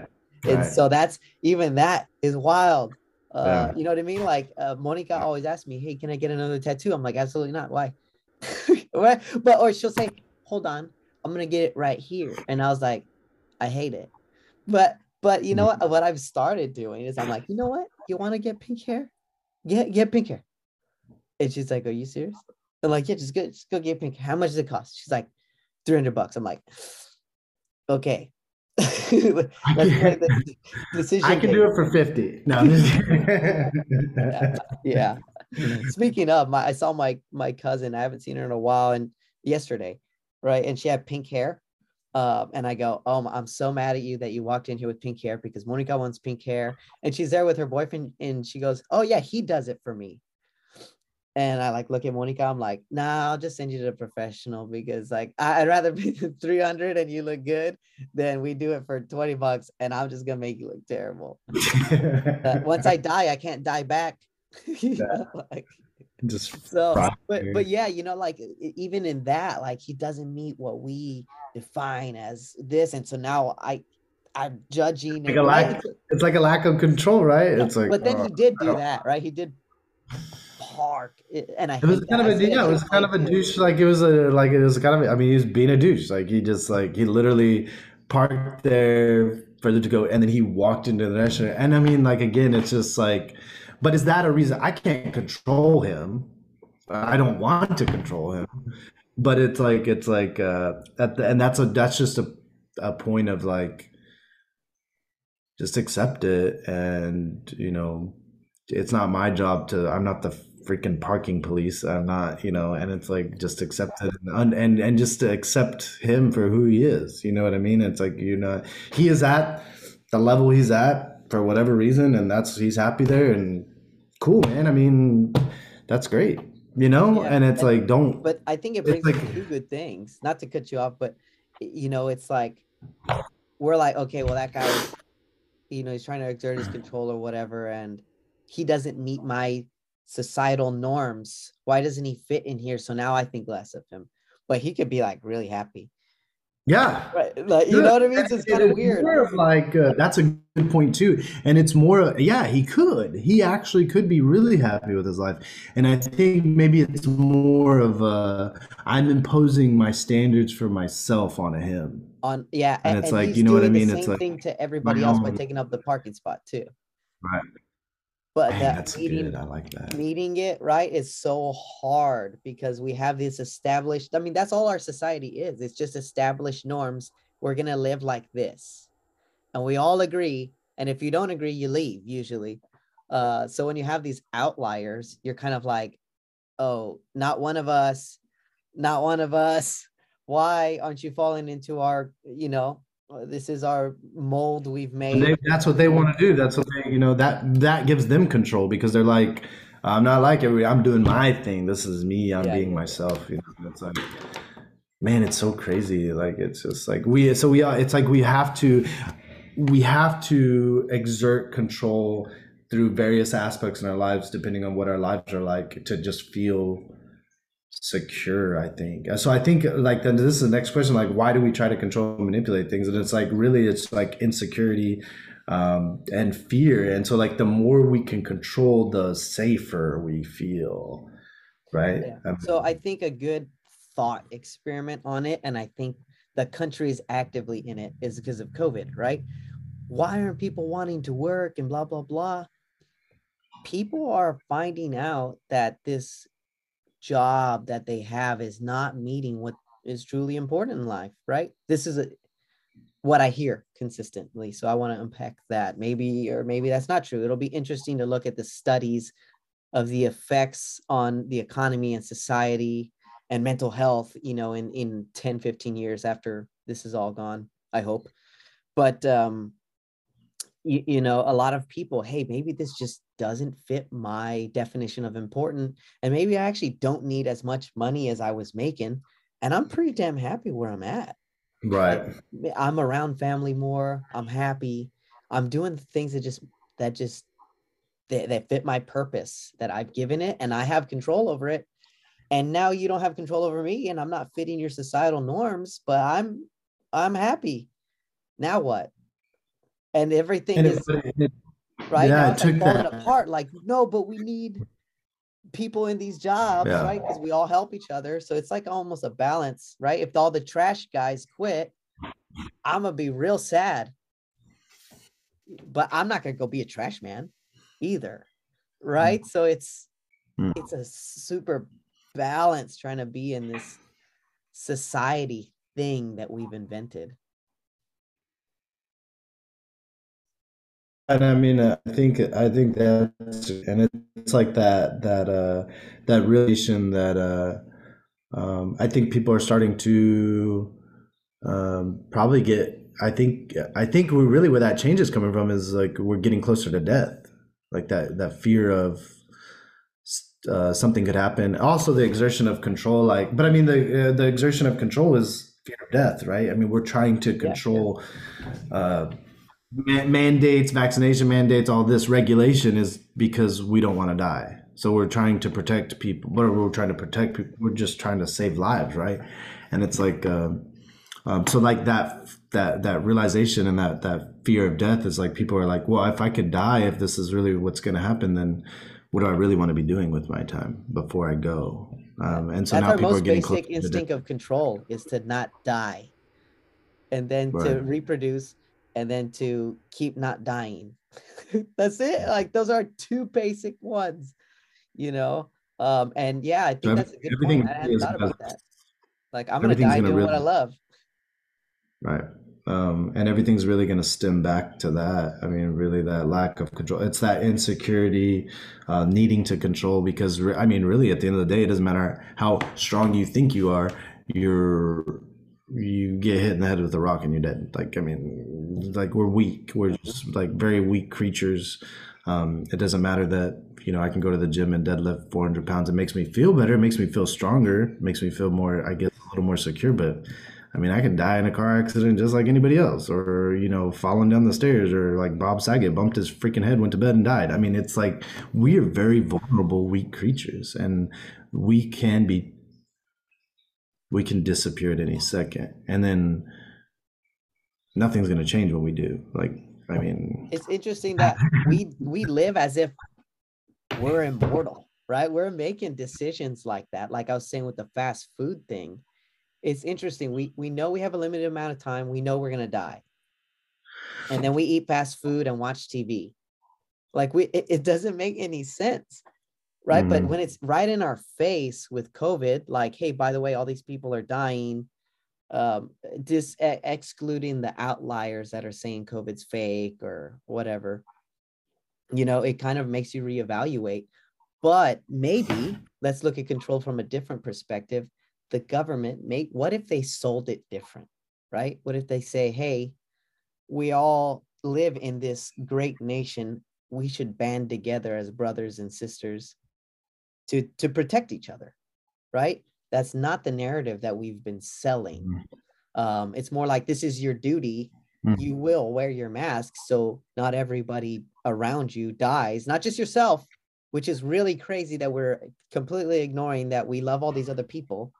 S2: And
S1: Right.
S2: so that's even that is wild. Uh,
S1: Yeah.
S2: You know what I mean? Like uh, Monica always asks me, "Hey, can I get another tattoo?" I'm like, "Absolutely not. Why?" Right? But or she'll say, "Hold on, I'm gonna get it right here," and I was like, "I hate it," but but you know what? What I've started doing is I'm like, you know what? You want to get pink hair? Get get pink hair. And she's like, "Are you serious?" I'm like, "Yeah, just go just go get pink. How much does it cost?" She's like, 300 bucks. I'm like, "Okay." Let's the decision.
S1: I can do it for 50. No, I'm
S2: yeah. Speaking of, my I saw my my cousin. I haven't seen her in a while, and yesterday, right? And she had pink hair. Um, and I go, oh, I'm so mad at you that you walked in here with pink hair because Monica wants pink hair, and she's there with her boyfriend, and she goes, oh yeah, he does it for me. And I like look at Monica. I'm like, nah, I'll just send you to the professional because like I- I'd rather be the 300 and you look good than we do it for 20 bucks and I'm just gonna make you look terrible. Uh, once I die, I can't die back. You know, like,
S1: just
S2: so, but but yeah, you know, like even in that, like he doesn't meet what we define as this, and so now I, I'm judging.
S1: Like lack- it's like a lack of control, right? It's like,
S2: but then
S1: oh,
S2: he did do that, right? He did park, and I.
S1: It was kind of a yeah, it was kind of a douche. Like it was a like it was kind of. I mean, he was being a douche. Like he just like he literally parked there for them to go, and then he walked into the restaurant. And I mean, like again, it's just like, but is that a reason? I can't control him. I don't want to control him. But it's like it's like uh, at the, and that's a that's just a a point of like just accept it and you know it's not my job to i'm not the freaking parking police i'm not you know and it's like just accept it and and, and just to accept him for who he is you know what i mean it's like you know he is at the level he's at for whatever reason and that's he's happy there and cool man i mean that's great you know
S2: Yeah,
S1: and it's
S2: and-
S1: like don't
S2: But I think it brings
S1: like-
S2: two good things. Not to cut you off, but you know, it's like we're like, okay, well, that guy, you know, he's trying to exert his control or whatever, and he doesn't meet my societal norms. Why doesn't he fit in here? So now I think less of him. But he could be like really happy,
S1: yeah
S2: right? Like, you know what I mean? So it's kind of weird.
S1: More of like uh, that's a good point too, and it's more. Yeah, he could. He actually could be really happy with his life, and I think maybe it's more of a I'm imposing my standards for myself on him.
S2: On yeah,
S1: And
S2: a-
S1: it's
S2: and
S1: like, you know what I mean? It's
S2: same
S1: like
S2: thing to everybody else by taking up the parking spot too.
S1: Right.
S2: But
S1: Man,
S2: that
S1: that's
S2: meeting,
S1: good. I like that.
S2: meeting it right is so hard because we have this established i mean that's all our society is it's just established norms we're going to live like this and we all agree and if you don't agree you leave usually uh so when you have these outliers you're kind of like oh not one of us not one of us why aren't you falling into our you know Uh, this is our mold we've made
S1: They, that's what they want to do. That's what they, you know, that that gives them control because they're like, I'm not like every. I'm doing my thing. This is me. I'm
S2: Yeah,
S1: being myself. You know, it's like, man, it's so crazy. Like it's just like we. So we are. It's like we have to, we have to exert control through various aspects in our lives, depending on what our lives are like, to just feel secure i think so i think like then this is the next question like why do we try to control and manipulate things and it's like really it's like insecurity um, and fear and so like the more we can control the safer we feel right
S2: Yeah.
S1: Um,
S2: So I think a good thought experiment on it, and I think the country is actively in it, is because of COVID, right? Why aren't people wanting to work and blah blah blah? People are finding out that this job that they have is not meeting what is truly important in life, right? This is a, what I hear consistently. So I want to unpack that. Maybe or maybe that's not true. It'll be interesting to look at the studies of the effects on the economy and society and mental health you know in in 10 15 years after this is all gone i hope but um you, you know a lot of people hey maybe this just doesn't fit my definition of important and maybe i actually don't need as much money as i was making and i'm pretty damn happy where i'm at.
S1: Right.
S2: i'm around family more i'm happy i'm doing things that just that just that, that fit my purpose that i've given it and i have control over it and now you don't have control over me and i'm not fitting your societal norms but i'm i'm happy. Now what? And everything
S1: and
S2: is
S1: it, it,
S2: right?
S1: Yeah,
S2: now like
S1: took
S2: falling
S1: that-
S2: apart like no but we need people in these jobs
S1: Yeah.
S2: right? Because we all help each other. So it's like almost a balance right? If all the trash guys quit i'm gonna be real sad. But i'm not gonna go be a trash man either right? So it's
S1: Mm.
S2: it's a super balance trying to be in this society thing that we've invented
S1: And I mean, I think I think that's and it's like that that uh that relation that uh um I think people are starting to um probably get I think I think we really where that change is coming from is like we're getting closer to death like that that fear of uh, something could happen. Also, the exertion of control, like, but I mean, the uh, the exertion of control is fear of death, right? I mean, we're trying to control yeah, uh, ma- mandates, vaccination mandates, all this regulation is because we don't want to die. So we're trying to protect people. What we're trying to protect people, we're just trying to save lives, right? And it's like, uh, um, so like that that that realization and that that fear of death is like people are like, well, if I could die, if this is really what's going to happen, then what do I really want to be doing with my time before I go? Um, and so
S2: That's
S1: now
S2: our
S1: people
S2: most
S1: are getting
S2: basic instinct of control is to not die, and then right. to reproduce, and then to keep not dying. That's it. Like those are two basic ones, you know. Um, and yeah, I think so that's a good everything point. I hadn't thought about that. Like I'm gonna die gonna doing really, what I love.
S1: Right um, and everything's really going to stem back to that. I mean, really, that lack of control. It's that insecurity, uh, needing to control. Because re- I mean, really, at the end of the day, it doesn't matter how strong you think you are. You're you get hit in the head with a rock and you're dead. Like I mean, like we're weak. We're just like very weak creatures. Um, it doesn't matter that you know I can go to the gym and deadlift 400 pounds. It makes me feel better. It makes me feel stronger. It makes me feel more, I guess, a little more secure. But I mean, I could die in a car accident just like anybody else, or you know, falling down the stairs, or like Bob Saget bumped his freaking head, went to bed, and died. I mean, it's like we are very vulnerable, weak creatures, and we can be, we can disappear at any second, and then nothing's going to change when we do. Like, I mean,
S2: it's interesting that we we live as if we're immortal, right? We're making decisions like that, like I was saying with the fast food thing it's interesting. We we know we have a limited amount of time. We know we're gonna die, and then we eat fast food and watch TV. Like we, it, it doesn't make any sense, right? Mm-hmm. But when it's right in our face with COVID, like, hey, by the way, all these people are dying. Um, just excluding the outliers that are saying COVID's fake or whatever. You know, it kind of makes you reevaluate. But maybe let's look at control from a different perspective the government make what if they sold it different right what if they say hey we all live in this great nation we should band together as brothers and sisters to to protect each other right that's not the narrative that we've been selling mm. um, it's more like this is your duty mm. you will wear your mask so not everybody around you dies not just yourself which is really crazy that we're completely ignoring that we love all these other people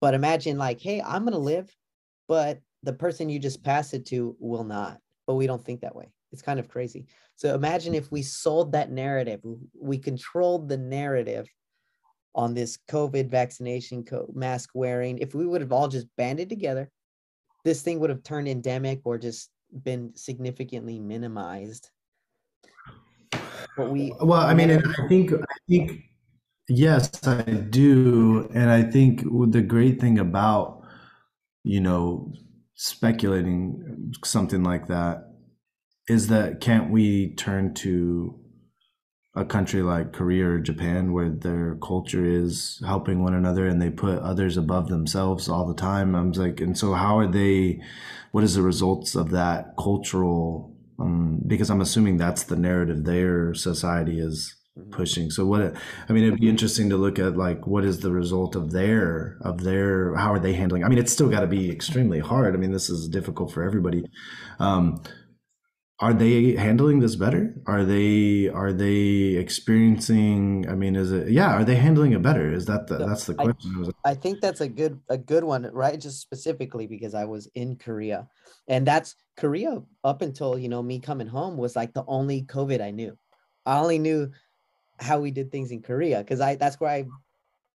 S2: but imagine like, hey, I'm gonna live, but the person you just pass it to will not. But we don't think that way. It's kind of crazy. So imagine if we sold that narrative, we controlled the narrative on this COVID vaccination, mask wearing. If we would have all just banded together, this thing would have turned endemic or just been significantly minimized.
S1: But we well, I mean, I think I think Yes, I do. And I think the great thing about, you know, speculating something like that is that can't we turn to a country like Korea or Japan where their culture is helping one another and they put others above themselves all the time? I'm like, and so how are they, what is the results of that cultural, um, because I'm assuming that's the narrative their society is Mm-hmm. pushing so what i mean it'd be interesting to look at like what is the result of their of their how are they handling i mean it's still got to be extremely hard i mean this is difficult for everybody um are they handling this better? Are they are they experiencing i mean is it yeah are they handling it better? Is that the, that's the question
S2: I, I think that's a good a good one right? Just specifically because i was in korea. And that's korea up until you know me coming home was like the only covid i knew. I only knew how we did things in Korea because I that's where I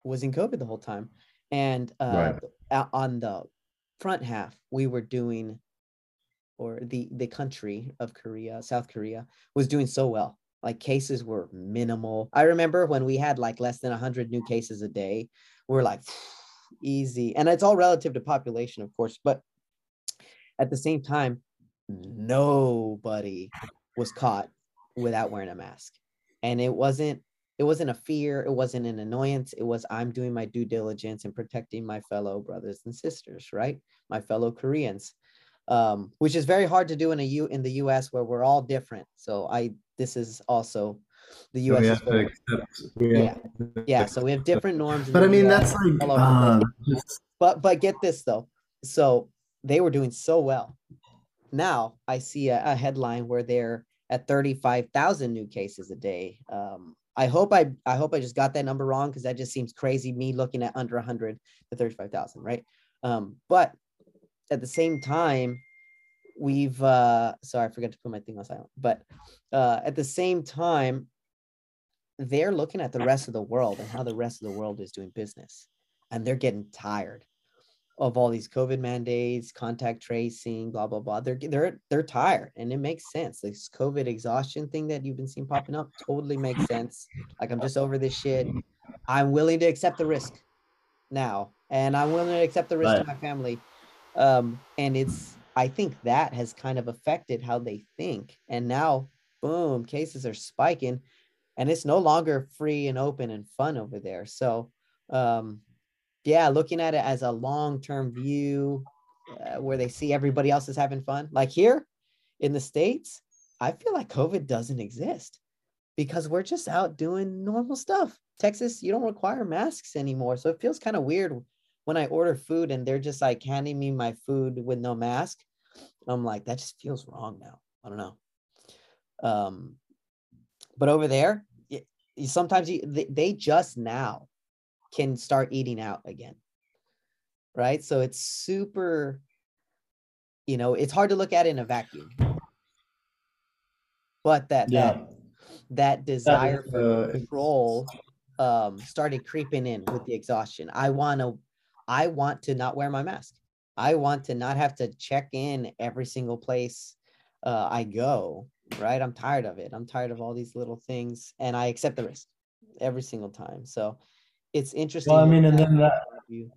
S2: was in COVID the whole time. And uh, right. on the front half, we were doing, or the the country of Korea, South Korea, was doing so well. Like cases were minimal. I remember when we had like less than 100 new cases a day, we we're like easy. And it's all relative to population, of course, but at the same time, nobody was caught without wearing a mask and it wasn't it wasn't a fear it wasn't an annoyance it was i'm doing my due diligence and protecting my fellow brothers and sisters right my fellow koreans um, which is very hard to do in a u in the us where we're all different so i this is also The
S1: We
S2: U.S. is
S1: have to accept. We
S2: yeah yeah. So we have different norms.
S1: But I mean, that's like,
S2: all over the place.
S1: uh,
S2: But but get this though. So they were doing so well. Now I see a, a headline where they're at 35,000 new cases a day. Um, I hope I I hope I just got that number wrong because that just seems crazy. Me looking at under 100 to 35,000, right? Um, but at the same time, we've uh sorry, I forgot to put my thing on silent. But uh at the same time, they're looking at the rest of the world and how the rest of the world is doing business. And they're getting tired of all these COVID mandates, contact tracing, blah blah blah. They're they're they're tired, and it makes sense. This COVID exhaustion thing that you've been seeing popping up totally makes sense. Like I'm just over this shit. I'm willing to accept the risk now, and I'm willing to accept the risk to my family. Um, and it's I think that has kind of affected how they think, and now boom, cases are spiking, and it's no longer free and open and fun over there. So um yeah looking at it as a long-term view uh, where they see everybody else is having fun like here in the states i feel like covid doesn't exist because we're just out doing normal stuff. Texas you don't require masks anymore. So it feels kind of weird when i order food and they're just like handing me my food with no mask i'm like that just feels wrong now. I don't know. Um but over there y- sometimes you, they, they just now can start eating out again right? So it's super you know it's hard to look at it in a vacuum. But that
S1: yeah.
S2: that that desire for
S1: uh,
S2: control um started creeping in with the exhaustion. I want to i want to not wear my mask. I want to not have to check in every single place uh, i go right? I'm tired of it. I'm tired of all these little things and i accept the risk every single time. So it's interesting
S3: Well, I mean, and then that
S2: from that view.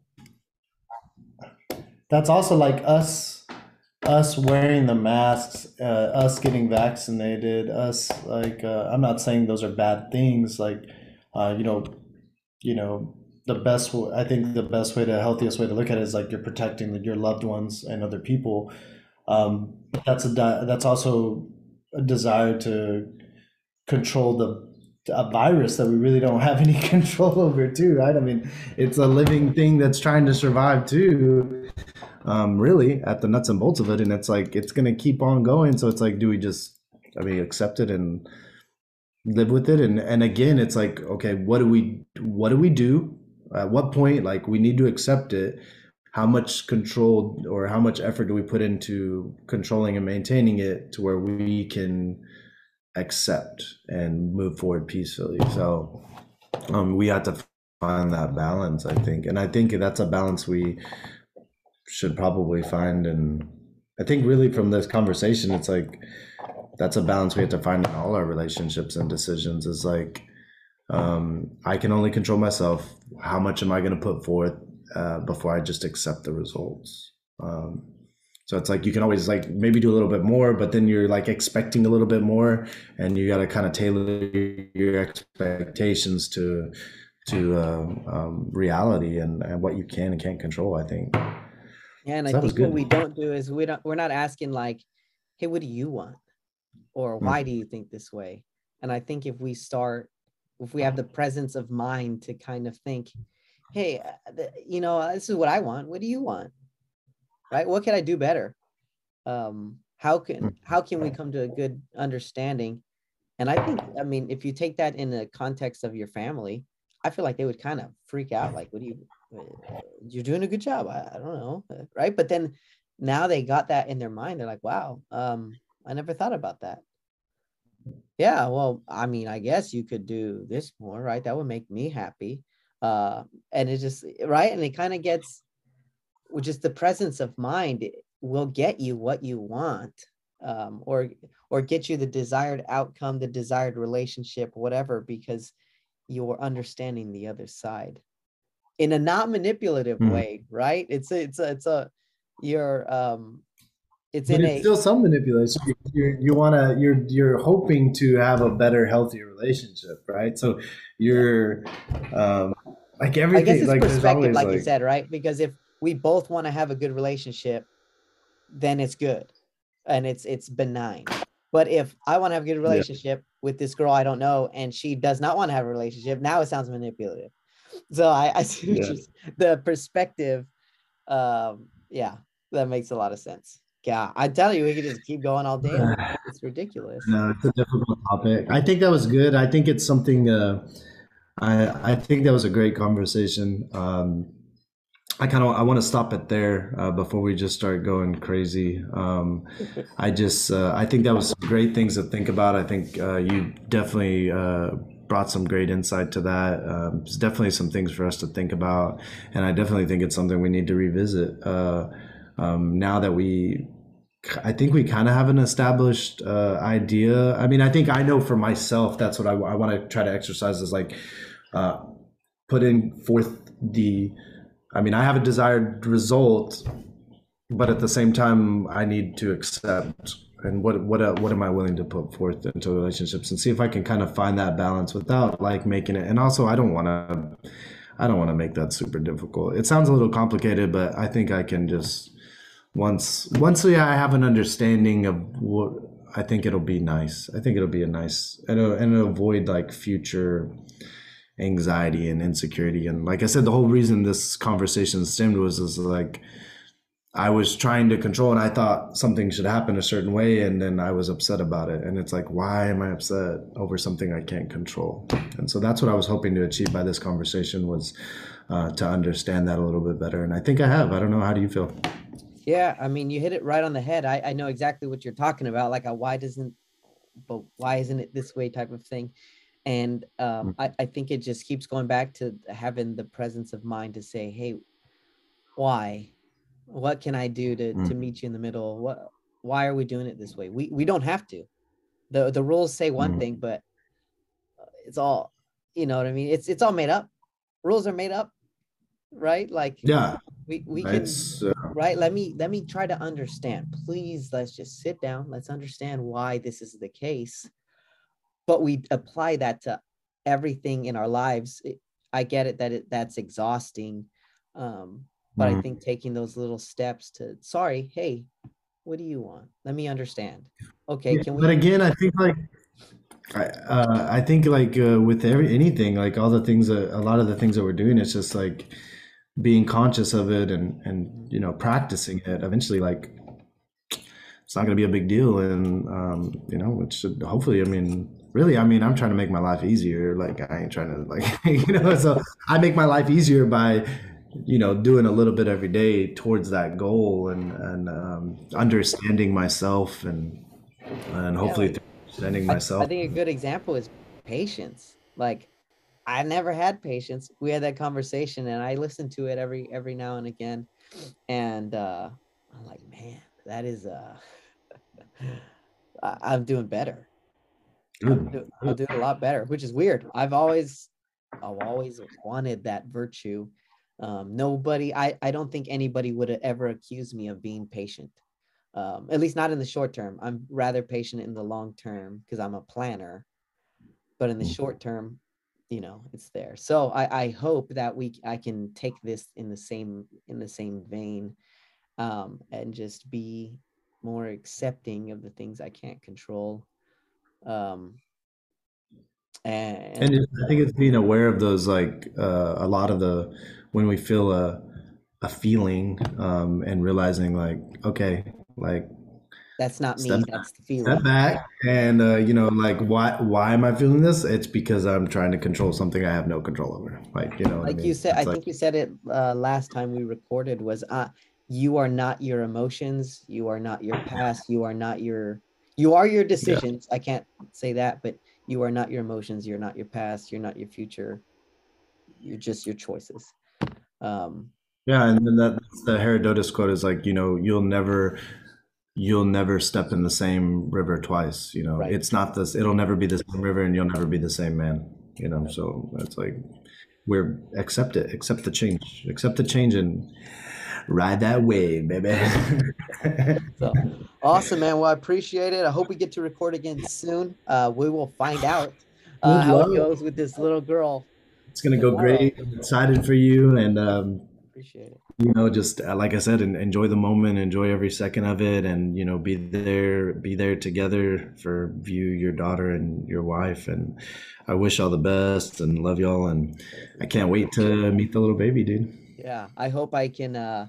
S3: that's also like us us wearing the masks uh, us getting vaccinated us like uh, i'm not saying those are bad things like uh, you know you know the best i think the best way to healthiest way to look at it is like you're protecting your loved ones and other people. Um, that's a that's also a desire to control the a virus that we really don't have any control over too right? I mean
S1: it's a living thing that's trying to survive too um really at the nuts and bolts of it. And it's like it's gonna keep on going. So it's like do we just i mean accept it and live with it? And and again it's like okay what do we what do we do at what point like we need to accept it how much control or how much effort do we put into controlling and maintaining it to where we can accept and move forward peacefully? So um we have to find that balance i think. And i think that's a balance we should probably find. And i think really from this conversation it's like that's a balance we have to find in all our relationships and decisions is like um i can only control myself how much am i going to put forth uh, before i just accept the results um so it's like you can always like maybe do a little bit more but then you're like expecting a little bit more and you got to kind of tailor your expectations to to um, um, reality and, and what you can and can't control i think
S2: Yeah, and
S1: So
S2: I think what we don't do is we don't we're not asking like, hey, what do you want? Or
S1: Mm.
S2: why do you think this way? And I think if we start, if we have the presence of mind to kind of think, hey, uh, you know, uh, this is what I want. What do you want? Right? What can I do better? Um, how can
S1: Mm.
S2: how can we come to a good understanding? And I think, I mean, if you take that in the context of your family, I feel like they would kind of freak out. Like, what do you, uh, you're doing a good job. I, I don't know. Right. But then now they got that in their mind. They're like, wow, um, I never thought about that. Yeah. Well, I mean, I guess you could do this more, right? That would make me happy. Uh, and it just, right. And it kind of gets, with just the presence of mind will get you what you want um, or or get you the desired outcome the desired relationship whatever because you're understanding the other side in a not manipulative
S1: Mhm.
S2: way right it's a, it's a, it's a you're um it's
S1: but
S2: in
S1: it's still some manipulation you you want to you're you're hoping to have a better healthier relationship right so you're um like everything.
S2: i guess it's
S1: like
S2: perspective like,
S1: like
S2: you said right because if we both want to have a good relationship then it's good and it's it's benign But if I want to have a good relationship with this girl I don't know, and she does not want to have a relationship, now it sounds manipulative. So I, I see
S1: Yeah.
S2: the perspective. Um, yeah, that makes a lot of sense. Yeah, I tell you, we could just keep going all day. It's ridiculous.
S1: No, it's a difficult topic. I think that was good. I think it's something. Uh, I I think that was a great conversation. Um, I kind of I want to stop it there uh, before we just start going crazy. Um, I just uh, I think that was some great things to think about. I think uh, you definitely uh, brought some great insight to that. Um, it's definitely some things for us to think about, and I definitely think it's something we need to revisit uh, um, now that we. I think we kind of have an established uh, idea. I mean, I think I know for myself that's what I, I want to try to exercise is like uh, putting forth the I mean, I have a desired result, but at the same time, I need to accept and what what uh, what am I willing to put forth into relationships and see if I can kind of find that balance without like making it. And also, I don't want to I don't want to make that super difficult. It sounds a little complicated, but I think I can just once once we I have an understanding of what I think it'll be nice. I think it'll be a nice and it'll, and avoid like future anxiety and insecurity. And like i said the whole reason this conversation stemmed was is like i was trying to control and i thought something should happen a certain way and then i was upset about it. And it's like why am i upset over something i can't control? And so that's what i was hoping to achieve by this conversation was uh, to understand that a little bit better. And i think i have. I don't know. How do you feel
S2: Yeah, I mean, you hit it right on the head. I, I know exactly what you're talking about. Like, a why doesn't, but why isn't it this way type of thing? And um, I, I think it just keeps going back to having the presence of mind to say, hey, why? What can I do to, to
S1: Mm.
S2: meet you in the middle? What? Why are we doing it this way? We we don't have to. the The rules say one
S1: Mm.
S2: thing, but uh, it's all, you know what I mean. It's it's all made up. Rules are made up, right? Like
S1: yeah
S2: we we can
S1: it's uh,
S2: right? Let me let me try to understand. Please let's just sit down. Let's understand why this is the case. But we apply that to everything in our lives. It- i get it that it that's exhausting um but i
S1: Mhm.
S2: think taking those little steps to sorry hey what do you want? Let me understand. Okay can
S1: but again, I think like I uh, I think like uh, with every anything, like all the things that a lot of the things that we're doing, it's just like being conscious of it and and you know practicing it. Eventually, like it's not going to be a big deal, and um, you know it should hopefully. I mean, really, I mean, I'm trying to make my life easier. Like I ain't trying to like you know, so I make my life easier by you know doing a little bit every day towards that goal and and um, understanding myself and and hopefully
S2: like-
S1: through understanding
S2: I,
S1: myself
S2: I think a good example is patience like i never had patience. We had that conversation and i listen to it every every now and again. And uh i'm like man that is uh i'm doing better. I'm, do, I'm doing a lot better which is weird. I've always i've always wanted that virtue. Um nobody i i don't think anybody would have ever accused me of being patient. Um, at least not in the short term. I'm rather patient in the long term because I'm a planner, but in the
S1: Mm.
S2: short term, you know, it's there. So I, I hope that we I can take this in the same in the same vein, um, and just be more accepting of the things I can't control. Um, and,
S1: and I think it's being aware of those like uh, a lot of the when we feel a a feeling um, and realizing like okay like
S2: that's not me.
S1: step
S2: That's the feeling.
S1: step back and uh, you know like why why am I feeling this? It's because I'm trying to control something I have no control over. Like you know what I
S2: like
S1: mean?
S2: you said, I
S1: like-
S2: think you said it uh, last time we recorded was uh, you are not your emotions, you are not your past, you are not your you are your decisions. I can't say that, but you are not your emotions, you're not your past, you're not your future. You're just your choices. Um,
S1: Yeah, and then that, the Herodotus quote is like, you know, you'll never, you'll never step in the same river twice. You know,
S2: Right.
S1: it's not this. It'll never be the same river, and you'll never be the same man. You know, so it's like, we're accept it, accept the change, accept the change, and ride that wave, baby.
S2: so awesome, man. Well, I appreciate it. I hope we get to record again soon. Uh, we will find out uh, how it goes with this little girl.
S1: it's gonna go great. I'm excited for you, and um,
S2: appreciate it.
S1: You know just uh, like i said en- enjoy the moment enjoy every second of it and you know be there be there together for you your daughter and your wife and i wish all the best and love y'all and i can't wait to meet the little baby dude
S2: Yeah, I hope I can uh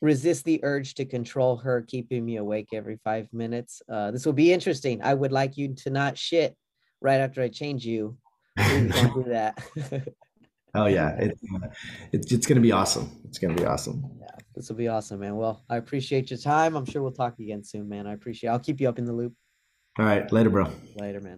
S2: resist the urge to control her, keeping me awake every five minutes. Uh, this will be interesting. I would like you to not shit right after I change you. Don't do that.
S1: oh yeah it's, uh, it's it's gonna be awesome it's gonna be awesome
S2: yeah, this will be awesome, man. Well, I appreciate your time. I'm sure we'll talk again soon, man. I appreciate. I'll keep you up in the loop
S1: all right later bro
S2: later, man.